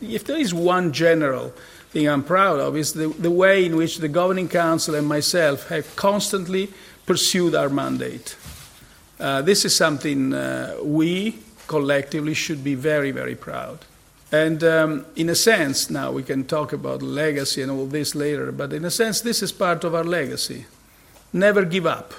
If there is one general thing I'm proud of is the, the way in which the governing council and myself have constantly pursued our mandate. Uh, this is something uh, we collectively should be very, very proud. And um, in a sense, now we can talk about legacy and all this later, but in a sense, this is part of our legacy. Never give up.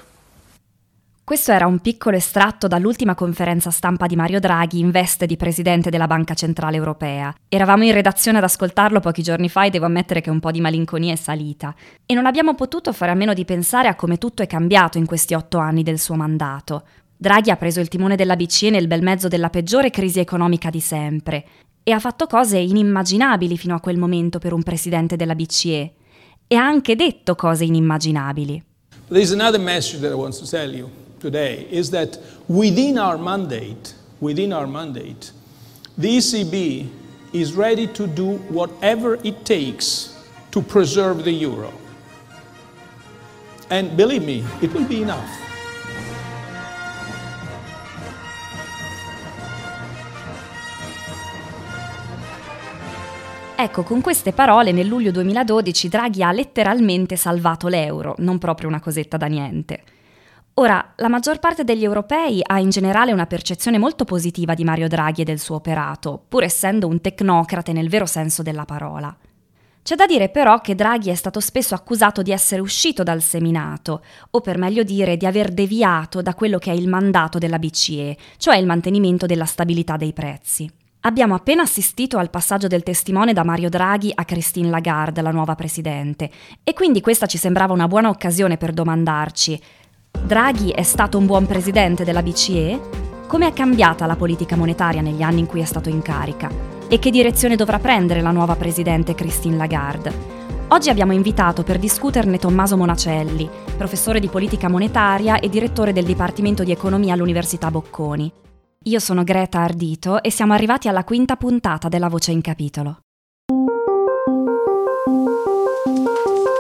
Questo era un piccolo estratto dall'ultima conferenza stampa di Mario Draghi in veste di presidente della Banca Centrale Europea. Eravamo in redazione ad ascoltarlo pochi giorni fa e devo ammettere che un po' di malinconia è salita. E non abbiamo potuto fare a meno di pensare a come tutto è cambiato in questi otto anni del suo mandato. Draghi ha preso il timone della BCE nel bel mezzo della peggiore crisi economica di sempre e ha fatto cose inimmaginabili fino a quel momento per un presidente della BCE e ha anche detto cose inimmaginabili. There's another message that I want to tell you today is that within our mandate, within our mandate, the ECB is ready to do whatever it takes to preserve the euro. And believe me, it will be enough. Ecco, con queste parole nel luglio 2012 Draghi ha letteralmente salvato l'euro, non proprio una cosetta da niente. Ora, la maggior parte degli europei ha in generale una percezione molto positiva di Mario Draghi e del suo operato, pur essendo un tecnocrate nel vero senso della parola. C'è da dire però che Draghi è stato spesso accusato di essere uscito dal seminato, o per meglio dire di aver deviato da quello che è il mandato della BCE, cioè il mantenimento della stabilità dei prezzi. Abbiamo appena assistito al passaggio del testimone da Mario Draghi a Christine Lagarde, la nuova presidente, e quindi questa ci sembrava una buona occasione per domandarci: Draghi è stato un buon presidente della BCE? Come è cambiata la politica monetaria negli anni in cui è stato in carica? E che direzione dovrà prendere la nuova presidente Christine Lagarde? Oggi abbiamo invitato per discuterne Tommaso Monacelli, professore di politica monetaria e direttore del Dipartimento di Economia all'Università Bocconi. Io sono Greta Ardito e siamo arrivati alla quinta puntata della Voce in Capitolo.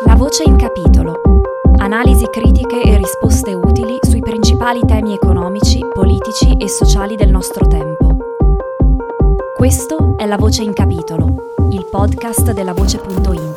La Voce in Capitolo. Analisi critiche e risposte utili sui principali temi economici, politici e sociali del nostro tempo. Questo è La Voce in Capitolo, il podcast della Voce.info.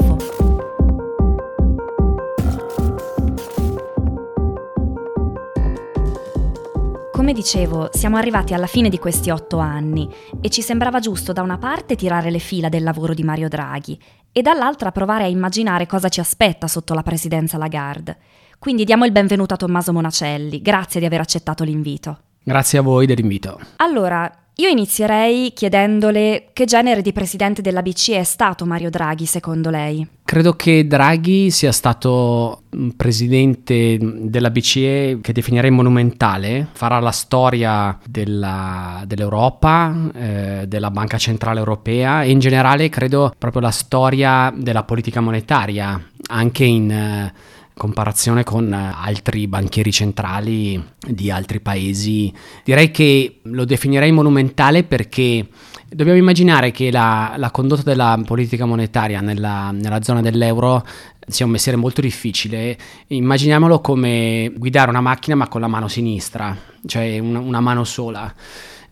come dicevo, siamo arrivati alla fine di questi otto anni e ci sembrava giusto da una parte tirare le fila del lavoro di Mario Draghi e dall'altra provare a immaginare cosa ci aspetta sotto la presidenza Lagarde. Quindi diamo il benvenuto a Tommaso Monacelli, grazie di aver accettato l'invito. Grazie a voi dell'invito. Allora, io inizierei chiedendole che genere di presidente della BCE è stato Mario Draghi secondo lei. Credo che Draghi sia stato un presidente della BCE che definirei monumentale, farà la storia della, dell'Europa, eh, della Banca Centrale Europea e in generale credo proprio la storia della politica monetaria, anche in... Eh, comparazione con eh, altri banchieri centrali di altri paesi. Direi che lo definirei monumentale perché dobbiamo immaginare che la, la condotta della politica monetaria nella, nella zona dell'euro sia un mestiere molto difficile. Immaginiamolo come guidare una macchina ma con la mano sinistra, cioè una, una mano sola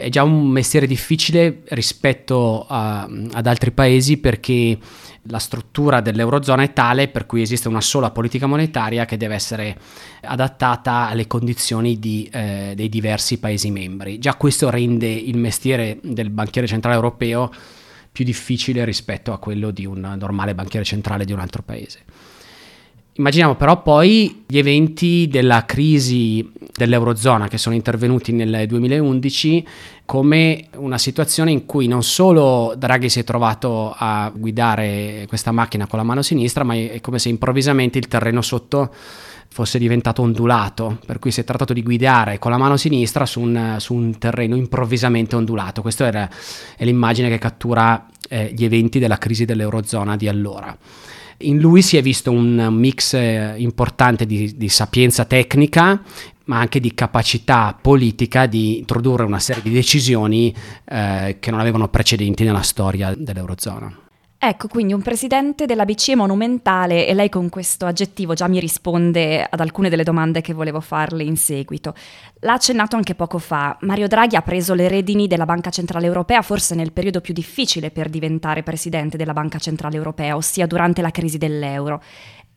è già un mestiere difficile rispetto a, ad altri paesi perché la struttura dell'Eurozona è tale per cui esiste una sola politica monetaria che deve essere adattata alle condizioni di, eh, dei diversi Paesi membri. Già questo rende il mestiere del banchiere centrale europeo più difficile rispetto a quello di un normale banchiere centrale di un altro Paese. Immaginiamo però poi gli eventi della crisi dell'Eurozona che sono intervenuti nel 2011 come una situazione in cui non solo Draghi si è trovato a guidare questa macchina con la mano sinistra, ma è come se improvvisamente il terreno sotto fosse diventato ondulato, per cui si è trattato di guidare con la mano sinistra su un, su un terreno improvvisamente ondulato. Questa è l'immagine che cattura eh, gli eventi della crisi dell'Eurozona di allora. In lui si è visto un mix eh, importante di, di sapienza tecnica, ma anche di capacità politica di introdurre una serie di decisioni eh, che non avevano precedenti nella storia dell'Eurozona. Ecco, quindi un presidente della BCE monumentale e lei con questo aggettivo già mi risponde ad alcune delle domande che volevo farle in seguito. L'ha accennato anche poco fa, Mario Draghi ha preso le redini della Banca Centrale Europea forse nel periodo più difficile per diventare presidente della Banca Centrale Europea, ossia durante la crisi dell'euro,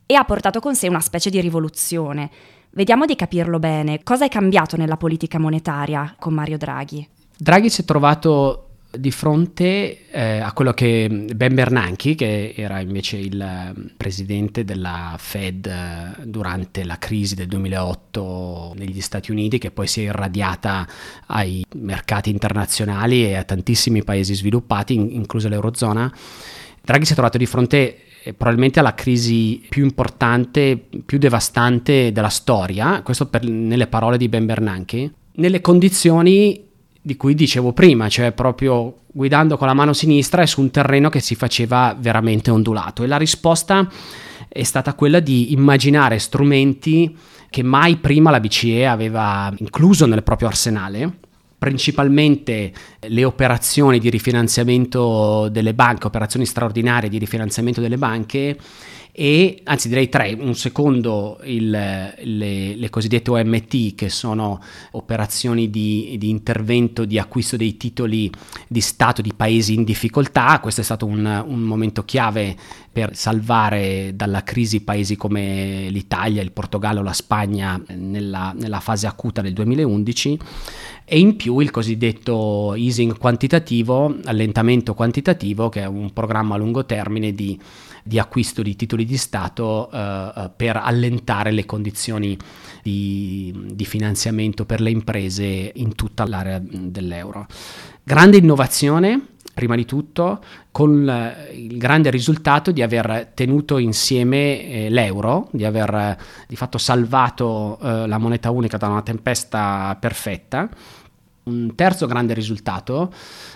e ha portato con sé una specie di rivoluzione. Vediamo di capirlo bene, cosa è cambiato nella politica monetaria con Mario Draghi? Draghi si è trovato di fronte eh, a quello che Ben Bernanke, che era invece il eh, presidente della Fed eh, durante la crisi del 2008 negli Stati Uniti, che poi si è irradiata ai mercati internazionali e a tantissimi paesi sviluppati, inclusa l'Eurozona, Draghi si è trovato di fronte eh, probabilmente alla crisi più importante, più devastante della storia, questo per, nelle parole di Ben Bernanke, nelle condizioni di cui dicevo prima, cioè proprio guidando con la mano sinistra e su un terreno che si faceva veramente ondulato. E la risposta è stata quella di immaginare strumenti che mai prima la BCE aveva incluso nel proprio arsenale, principalmente le operazioni di rifinanziamento delle banche, operazioni straordinarie di rifinanziamento delle banche e anzi direi tre, un secondo il, le, le, cosiddette OMT che sono operazioni di, di, intervento di acquisto dei titoli di Stato di paesi in difficoltà, questo è stato un, un momento chiave per salvare dalla crisi paesi come l'Italia, il Portogallo, la Spagna nella, nella fase acuta del 2011 e in più il cosiddetto easing quantitativo, allentamento quantitativo che è un programma a lungo termine di di acquisto di titoli di Stato eh, eh, per allentare le condizioni di, di finanziamento per le imprese in tutta l'area dell'euro. Grande innovazione, prima di tutto, con il grande risultato di aver tenuto insieme eh, l'euro, di aver eh, di fatto salvato eh, la moneta unica da una tempesta perfetta. Un terzo grande risultato,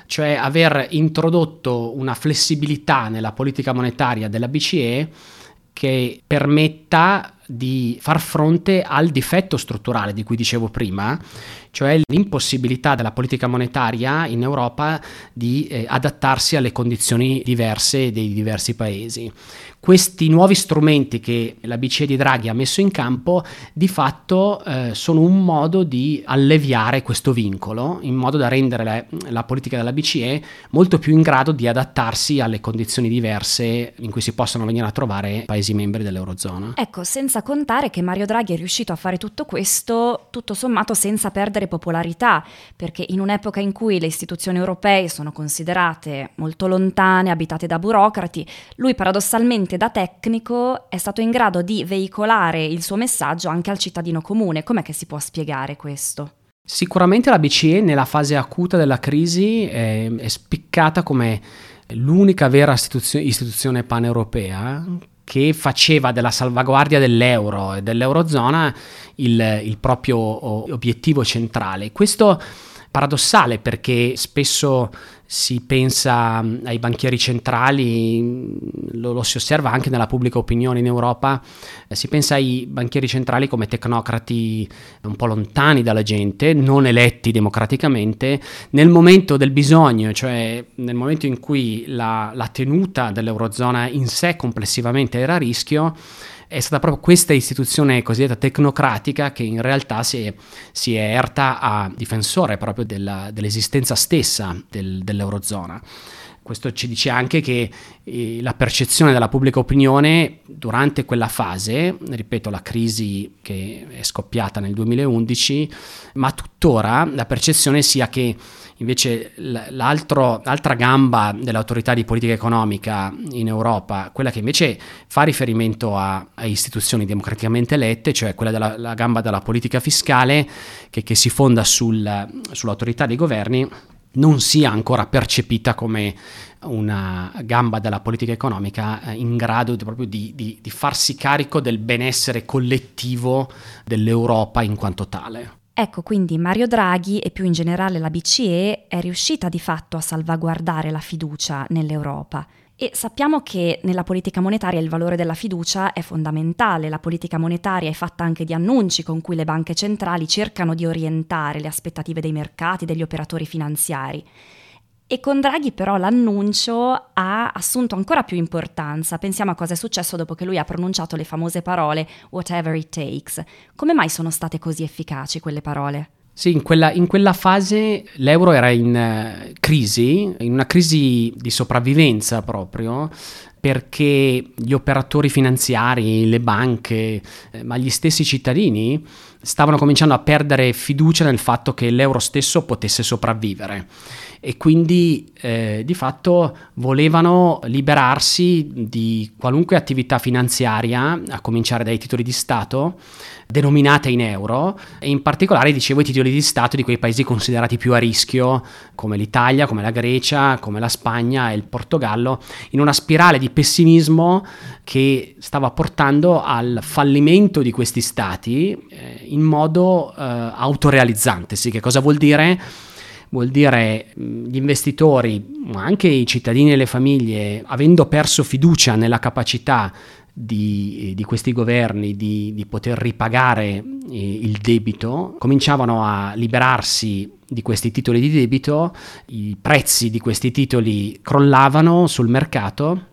cioè aver introdotto una flessibilità nella politica monetaria della BCE che permetta di far fronte al difetto strutturale di cui dicevo prima, cioè l'impossibilità della politica monetaria in Europa di eh, adattarsi alle condizioni diverse dei diversi paesi. Questi nuovi strumenti che la BCE di Draghi ha messo in campo di fatto eh, sono un modo di alleviare questo vincolo, in modo da rendere la, la politica della BCE molto più in grado di adattarsi alle condizioni diverse in cui si possono venire a trovare paesi membri dell'Eurozona. Ecco, senza contare che Mario Draghi è riuscito a fare tutto questo tutto sommato senza perdere popolarità, perché in un'epoca in cui le istituzioni europee sono considerate molto lontane, abitate da burocrati, lui paradossalmente da tecnico è stato in grado di veicolare il suo messaggio anche al cittadino comune. Com'è che si può spiegare questo? Sicuramente la BCE nella fase acuta della crisi è, è spiccata come l'unica vera istituzione, istituzione paneuropea che faceva della salvaguardia dell'euro e dell'eurozona il, il proprio obiettivo centrale. Questo paradossale perché spesso si pensa mm, ai banchieri centrali, mm, lo, lo, si osserva anche nella pubblica opinione in Europa, eh, si pensa ai banchieri centrali come tecnocrati un po' lontani dalla gente, non eletti democraticamente, nel momento del bisogno, cioè nel momento in cui la, la tenuta dell'Eurozona in sé complessivamente era a rischio, è stata proprio questa istituzione cosiddetta tecnocratica che in realtà si è, si è erta a difensore proprio della, dell'esistenza stessa del, dell'Eurozona. Questo ci dice anche che eh, la percezione della pubblica opinione durante quella fase, ripeto la crisi che è scoppiata nel 2011, ma tuttora la percezione sia che Invece l'altra gamba dell'autorità di politica economica in Europa, quella che invece fa riferimento a, a istituzioni democraticamente elette, cioè quella della gamba della politica fiscale che, che si fonda sul, sull'autorità dei governi, non sia ancora percepita come una gamba della politica economica eh, in grado di, proprio di, di, di farsi carico del benessere collettivo dell'Europa in quanto tale. Ecco, quindi Mario Draghi e più in generale la BCE è riuscita di fatto a salvaguardare la fiducia nell'Europa. E sappiamo che nella politica monetaria il valore della fiducia è fondamentale. La politica monetaria è fatta anche di annunci con cui le banche centrali cercano di orientare le aspettative dei mercati, degli operatori finanziari. E con Draghi però l'annuncio ha assunto ancora più importanza. Pensiamo a cosa è successo dopo che lui ha pronunciato le famose parole whatever it takes. Come mai sono state così efficaci quelle parole? Sì, in quella, in quella, fase l'euro era in uh, crisi, in una crisi di sopravvivenza proprio, perché gli operatori finanziari, le banche, eh, ma gli stessi cittadini stavano cominciando a perdere fiducia nel fatto che l'euro stesso potesse sopravvivere e quindi eh, di fatto volevano liberarsi di qualunque attività finanziaria, a cominciare dai titoli di Stato, denominate in euro e in particolare dicevo i titoli di Stato di quei paesi considerati più a rischio come l'Italia, come la Grecia, come la Spagna e il Portogallo, in una spirale di pessimismo che stava portando al fallimento di questi stati eh, in modo eh, autorealizzante. Sì, che cosa vuol dire? Vuol dire gli investitori, ma anche i cittadini e le famiglie, avendo perso fiducia nella capacità di, di questi governi di, di, poter ripagare il debito, cominciavano a liberarsi di questi titoli di debito, i prezzi di questi titoli crollavano sul mercato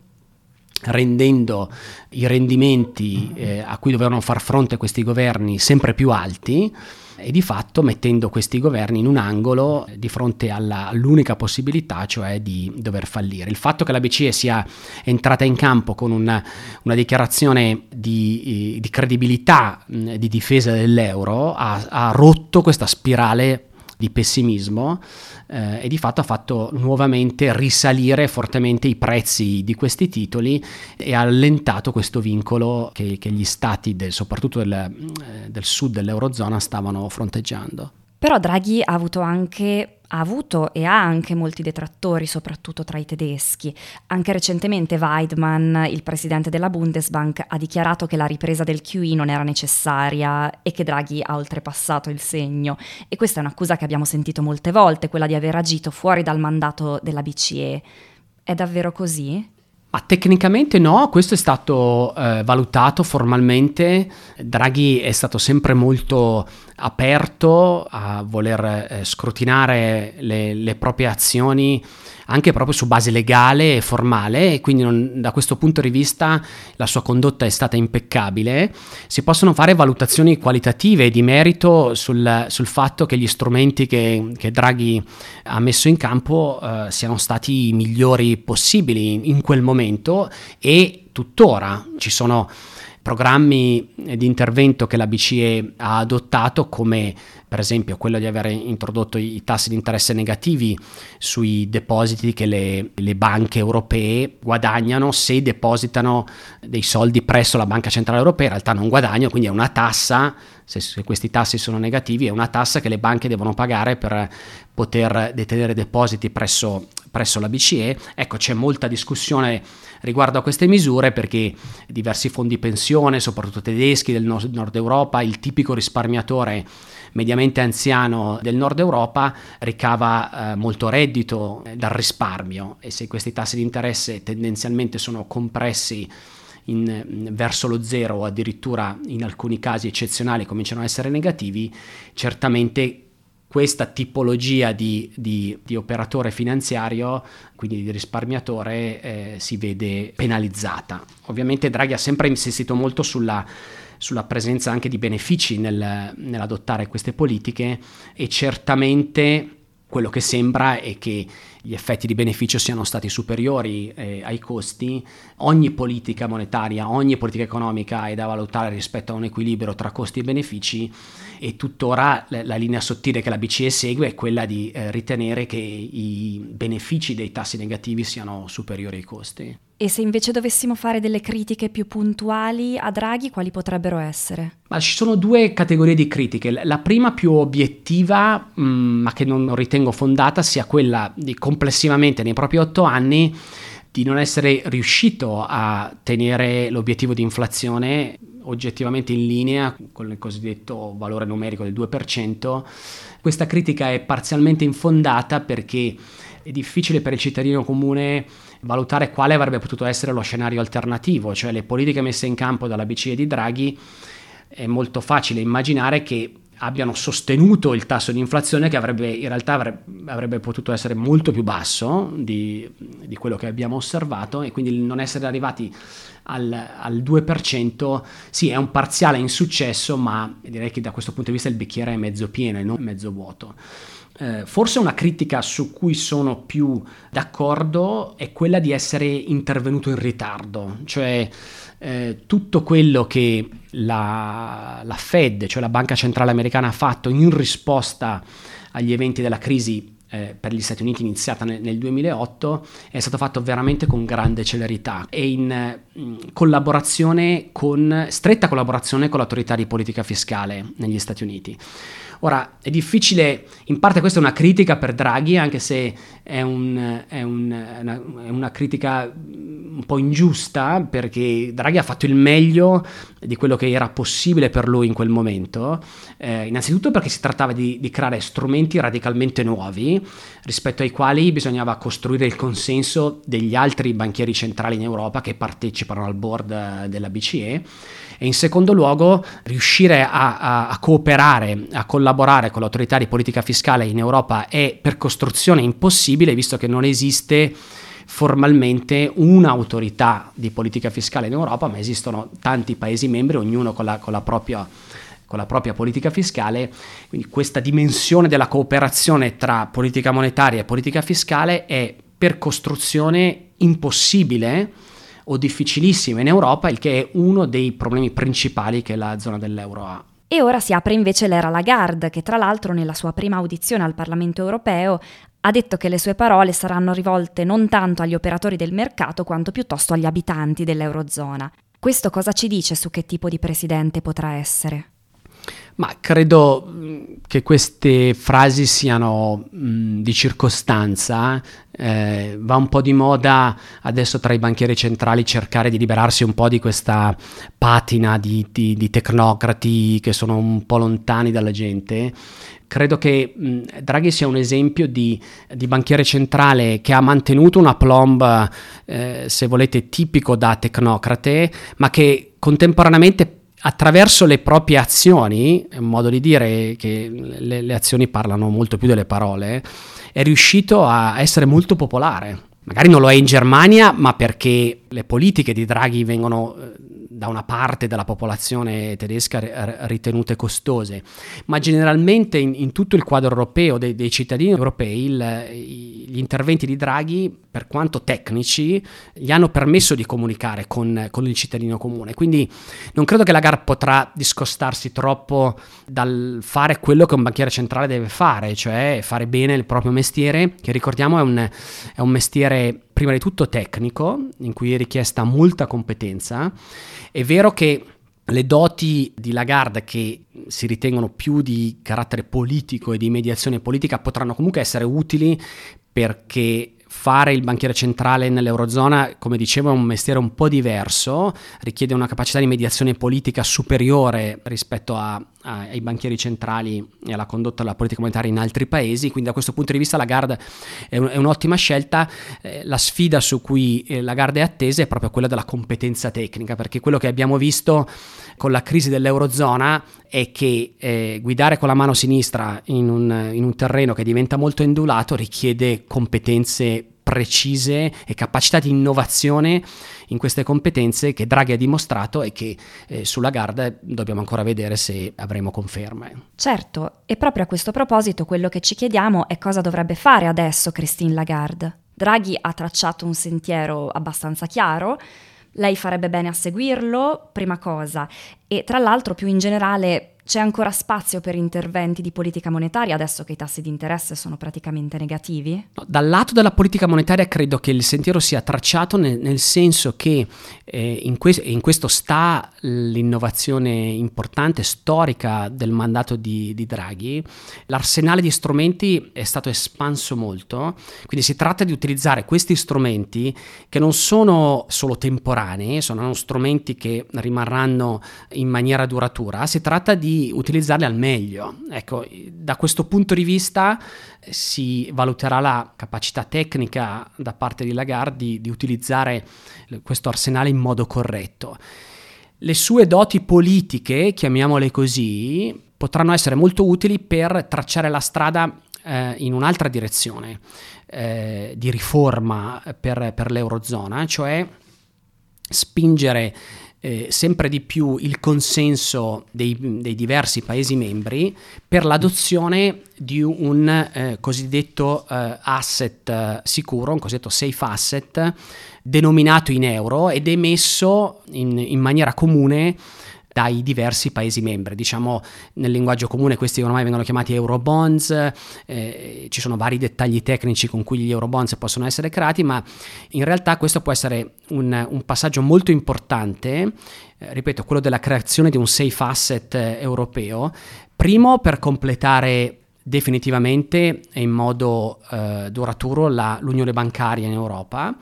rendendo i rendimenti eh, a cui dovevano far fronte questi governi sempre più alti e di fatto mettendo questi governi in un angolo di fronte alla, all'unica possibilità, cioè di dover fallire. Il fatto che la BCE sia entrata in campo con una, una dichiarazione di, di credibilità, di difesa dell'euro, ha, ha rotto questa spirale di pessimismo eh, e di fatto ha fatto nuovamente risalire fortemente i prezzi di questi titoli e ha allentato questo vincolo che, che gli stati, del, soprattutto del, eh, del sud dell'Eurozona, stavano fronteggiando. Però Draghi ha avuto anche ha avuto e ha anche molti detrattori, soprattutto tra i tedeschi. Anche recentemente Weidmann, il presidente della Bundesbank, ha dichiarato che la ripresa del QE non era necessaria e che Draghi ha oltrepassato il segno. E questa è un'accusa che abbiamo sentito molte volte, quella di aver agito fuori dal mandato della BCE. È davvero così? Ma tecnicamente no, questo è stato eh, valutato formalmente. Draghi è stato sempre molto aperto a voler eh, scrutinare le, le proprie azioni anche proprio su base legale e formale e quindi non, da questo punto di vista la sua condotta è stata impeccabile. Si possono fare valutazioni qualitative di merito sul, sul fatto che gli strumenti che, che, Draghi ha messo in campo eh, siano stati i migliori possibili in quel momento e tuttora ci sono programmi di intervento che la BCE ha adottato come per esempio quello di aver introdotto i tassi di interesse negativi sui depositi che le, le, banche europee guadagnano. Se depositano dei soldi presso la Banca Centrale Europea, in realtà non guadagnano, quindi è una tassa, se questi tassi sono negativi, è una tassa che le banche devono pagare per poter detenere depositi presso, presso la BCE. Ecco, c'è molta discussione riguardo a queste misure perché diversi fondi pensione, soprattutto tedeschi del nord Europa, il tipico risparmiatore mediamente anziano del nord Europa ricava eh, molto reddito eh, dal risparmio e se questi tassi di interesse tendenzialmente sono compressi in, verso lo zero o addirittura in alcuni casi eccezionali cominciano a essere negativi, certamente questa tipologia di, di, di, operatore finanziario, quindi di risparmiatore, eh, si vede penalizzata. Ovviamente Draghi ha sempre insistito molto sulla, sulla presenza anche di benefici nel, nell'adottare queste politiche e certamente quello che sembra è che gli effetti di beneficio siano stati superiori eh, ai costi, ogni politica monetaria, ogni politica economica è da valutare rispetto a un equilibrio tra costi e benefici e tuttora la, la linea sottile che la BCE segue è quella di eh, ritenere che i benefici dei tassi negativi siano superiori ai costi. E se invece dovessimo fare delle critiche più puntuali a Draghi, quali potrebbero essere? Ma ci sono due categorie di critiche. La prima più obiettiva, mh, mm, ma che non ritengo fondata, sia quella di complessivamente nei propri otto anni di non essere riuscito a tenere l'obiettivo di inflazione oggettivamente in linea con il cosiddetto valore numerico del 2%. Questa critica è parzialmente infondata perché è difficile per il cittadino comune valutare quale avrebbe potuto essere lo scenario alternativo, cioè le politiche messe in campo dalla BCE di Draghi è molto facile immaginare che abbiano sostenuto il tasso di inflazione che avrebbe, in realtà avrebbe, avrebbe potuto essere molto più basso di, di, quello che abbiamo osservato e quindi non essere arrivati al, al 2% sì è un parziale insuccesso ma direi che da questo punto di vista il bicchiere è mezzo pieno e non mezzo vuoto. Eh, forse una critica su cui sono più d'accordo è quella di essere intervenuto in ritardo, cioè eh, tutto quello che la, la Fed, cioè la Banca Centrale Americana, ha fatto in risposta agli eventi della crisi eh, per gli Stati Uniti iniziata nel, nel, 2008 è stato fatto veramente con grande celerità e in mh, collaborazione con stretta collaborazione con l'autorità di politica fiscale negli Stati Uniti. Ora, è difficile, in parte questa è una critica per Draghi, anche se è, un, è, un, una, è una critica un po' ingiusta, perché Draghi ha fatto il meglio di quello che era possibile per lui in quel momento, eh, innanzitutto perché si trattava di, di, creare strumenti radicalmente nuovi, rispetto ai quali bisognava costruire il consenso degli altri banchieri centrali in Europa che partecipano al board eh, della BCE e. In secondo luogo riuscire a, a, a cooperare, a collaborare con l'autorità di politica fiscale in Europa è per costruzione impossibile visto che non esiste formalmente un'autorità di politica fiscale in Europa, ma esistono tanti Paesi membri, ognuno con la, con la propria con la propria politica fiscale, quindi questa dimensione della cooperazione tra politica monetaria e politica fiscale è per costruzione impossibile o difficilissima in Europa, il che è uno dei problemi principali che la zona dell'euro ha. E ora si apre invece l'era Lagarde, che tra l'altro nella sua prima audizione al Parlamento europeo ha detto che le sue parole saranno rivolte non tanto agli operatori del mercato quanto piuttosto agli abitanti dell'Eurozona. Questo cosa ci dice su che tipo di presidente potrà essere? Ma credo mm, che queste frasi siano mh, mm, di circostanza, eh, va un po' di moda adesso tra i banchieri centrali cercare di liberarsi un po' di questa patina di, di, di tecnocrati che sono un po' lontani dalla gente. Credo che mh, mm, Draghi sia un esempio di, di, banchiere centrale che ha mantenuto una plomb, eh, se volete, tipico da tecnocrate, ma che contemporaneamente attraverso le proprie azioni, è un modo di dire che le, le azioni parlano molto più delle parole, è riuscito a essere molto popolare. Magari non lo è in Germania, ma perché le politiche di Draghi vengono eh, da una parte della popolazione tedesca ritenute costose, ma generalmente in, in tutto il quadro europeo dei, dei cittadini europei il, gli interventi di Draghi, per quanto tecnici, gli hanno permesso di comunicare con, con il cittadino comune. Quindi non credo che la GAR potrà discostarsi troppo dal fare quello che un banchiere centrale deve fare, cioè fare bene il proprio mestiere, che ricordiamo è un, è un mestiere prima di tutto tecnico, in cui è richiesta molta competenza. È vero che le doti di Lagarde che si ritengono più di carattere politico e di mediazione politica potranno comunque essere utili perché fare il banchiere centrale nell'Eurozona, come dicevo, è un mestiere un po' diverso, richiede una capacità di mediazione politica superiore rispetto a, ai banchieri centrali e alla condotta della politica monetaria in altri paesi, quindi da questo punto di vista Lagarde è, un, è un'ottima scelta. Eh, la sfida su cui eh, Lagarde è attesa è proprio quella della competenza tecnica, perché quello che abbiamo visto con la crisi dell'Eurozona è che eh, guidare con la mano sinistra in un, in un terreno che diventa molto ondulato richiede competenze precise e capacità di innovazione in queste competenze che Draghi ha dimostrato e che eh, sulla Garda dobbiamo ancora vedere se avremo conferme. Certo, e proprio a questo proposito quello che ci chiediamo è cosa dovrebbe fare adesso Christine Lagarde. Draghi ha tracciato un sentiero abbastanza chiaro, lei farebbe bene a seguirlo, prima cosa, e tra l'altro più in generale c'è ancora spazio per interventi di politica monetaria adesso che i tassi di interesse sono praticamente negativi? Dal lato della politica monetaria credo che il sentiero sia tracciato nel, nel senso che eh, in, que- in, questo sta l'innovazione importante, storica del mandato di, di, Draghi. L'arsenale di strumenti è stato espanso molto, quindi si tratta di utilizzare questi strumenti che non sono solo temporanei, sono strumenti che rimarranno in maniera duratura, si tratta di utilizzarli al meglio. Ecco, da questo punto di vista eh, si valuterà la capacità tecnica da parte di Lagarde di, di utilizzare questo arsenale in modo corretto. Le sue doti politiche, chiamiamole così, potranno essere molto utili per tracciare la strada eh, in un'altra direzione eh, di riforma per, per l'Eurozona, cioè spingere eh, sempre di più il consenso dei, dei, diversi Paesi membri per l'adozione di un eh, cosiddetto eh, asset eh, sicuro, un cosiddetto safe asset, denominato in euro ed emesso in, in maniera comune dai diversi Paesi membri. Diciamo nel linguaggio comune questi ormai vengono chiamati Eurobonds, eh, ci sono vari dettagli tecnici con cui gli Eurobonds possono essere creati, ma in realtà questo può essere un, un passaggio molto importante, eh, ripeto, quello della creazione di un safe asset eh, europeo, primo per completare definitivamente e in modo eh, duraturo la, l'unione bancaria in Europa,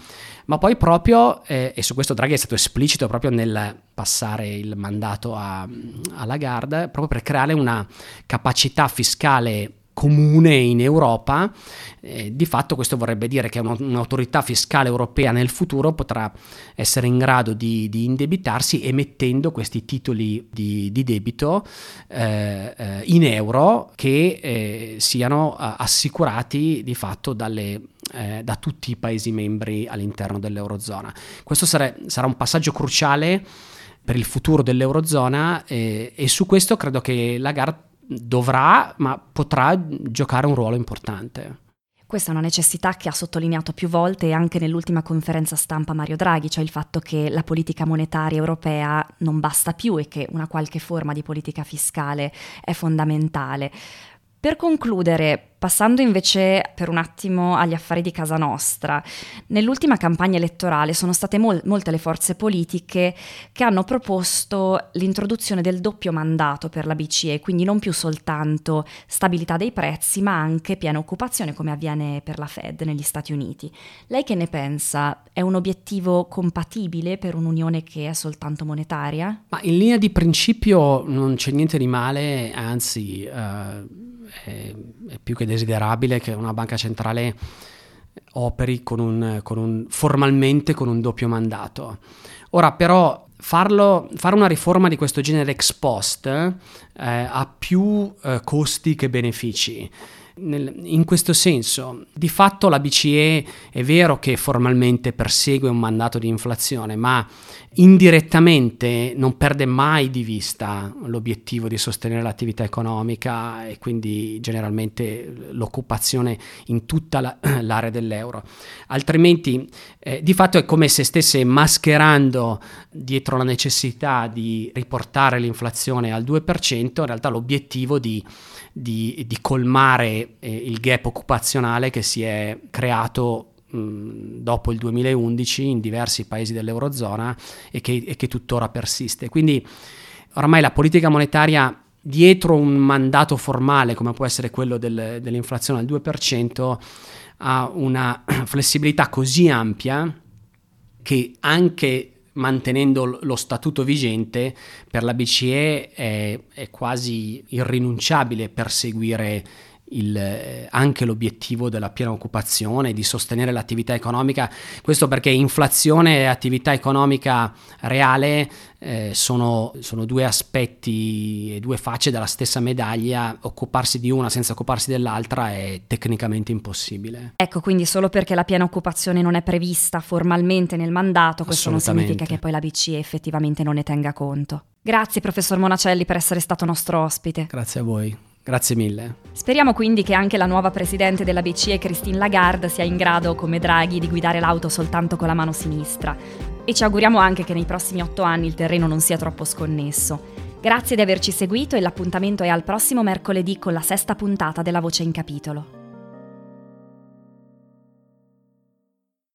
ma poi proprio, eh, e su questo Draghi è stato esplicito proprio nel passare il mandato a, a Lagarde, proprio per creare una capacità fiscale comune in Europa. Eh, di fatto questo vorrebbe dire che un'autorità fiscale europea nel futuro potrà essere in grado di, di indebitarsi emettendo questi titoli di, di debito eh, eh, in euro che eh, siano assicurati di fatto dalle, eh, da tutti i Paesi membri all'interno dell'Eurozona. Questo sarà, sarà un passaggio cruciale per il futuro dell'Eurozona eh, e su questo credo che Lagarde dovrà, ma potrà giocare un ruolo importante. Questa è una necessità che ha sottolineato più volte anche nell'ultima conferenza stampa Mario Draghi, cioè il fatto che la politica monetaria europea non basta più e che una qualche forma di politica fiscale è fondamentale. Per concludere, Passando invece per un attimo agli affari di casa nostra, nell'ultima campagna elettorale sono state mol- molte le forze politiche che hanno proposto l'introduzione del doppio mandato per la BCE, quindi non più soltanto stabilità dei prezzi, ma anche piena occupazione come avviene per la Fed negli Stati Uniti. Lei che ne pensa? È un obiettivo compatibile per un'unione che è soltanto monetaria? Ma in linea di principio non c'è niente di male, anzi... Uh è, è più che desiderabile che una banca centrale operi con un, con un, formalmente con un doppio mandato. Ora però farlo, fare una riforma di questo genere ex post eh, ha più eh, costi che benefici. Nel, in questo senso, di fatto la BCE è vero che formalmente persegue un mandato di inflazione, ma indirettamente non perde mai di vista l'obiettivo di sostenere l'attività economica e quindi generalmente l'occupazione in tutta la, l'area dell'euro. Altrimenti eh, di fatto è come se stesse mascherando dietro la necessità di riportare l'inflazione al 2%, in realtà l'obiettivo di di, di colmare eh, il gap occupazionale che si è creato dopo il 2011 in diversi paesi dell'Eurozona e che, e che tuttora persiste. Quindi oramai la politica monetaria dietro un mandato formale come può essere quello del, dell'inflazione al 2% ha una flessibilità così ampia che anche mantenendo lo statuto vigente, per la BCE è, è quasi irrinunciabile perseguire il, eh, anche l'obiettivo della piena occupazione, di sostenere l'attività economica. Questo perché inflazione e attività economica reale eh, sono, sono, due aspetti e due facce della stessa medaglia. Occuparsi di una senza occuparsi dell'altra è tecnicamente impossibile. Ecco, quindi solo perché la piena occupazione non è prevista formalmente nel mandato, questo non significa che poi la BCE effettivamente non ne tenga conto. Grazie professor Monacelli per essere stato nostro ospite. Grazie a voi. Grazie mille. Speriamo quindi che anche la nuova presidente della BCE, Christine Lagarde, sia in grado, come Draghi, di guidare l'auto soltanto con la mano sinistra. E ci auguriamo anche che nei prossimi otto anni il terreno non sia troppo sconnesso. Grazie di averci seguito e l'appuntamento è al prossimo mercoledì con la sesta puntata della Voce in Capitolo.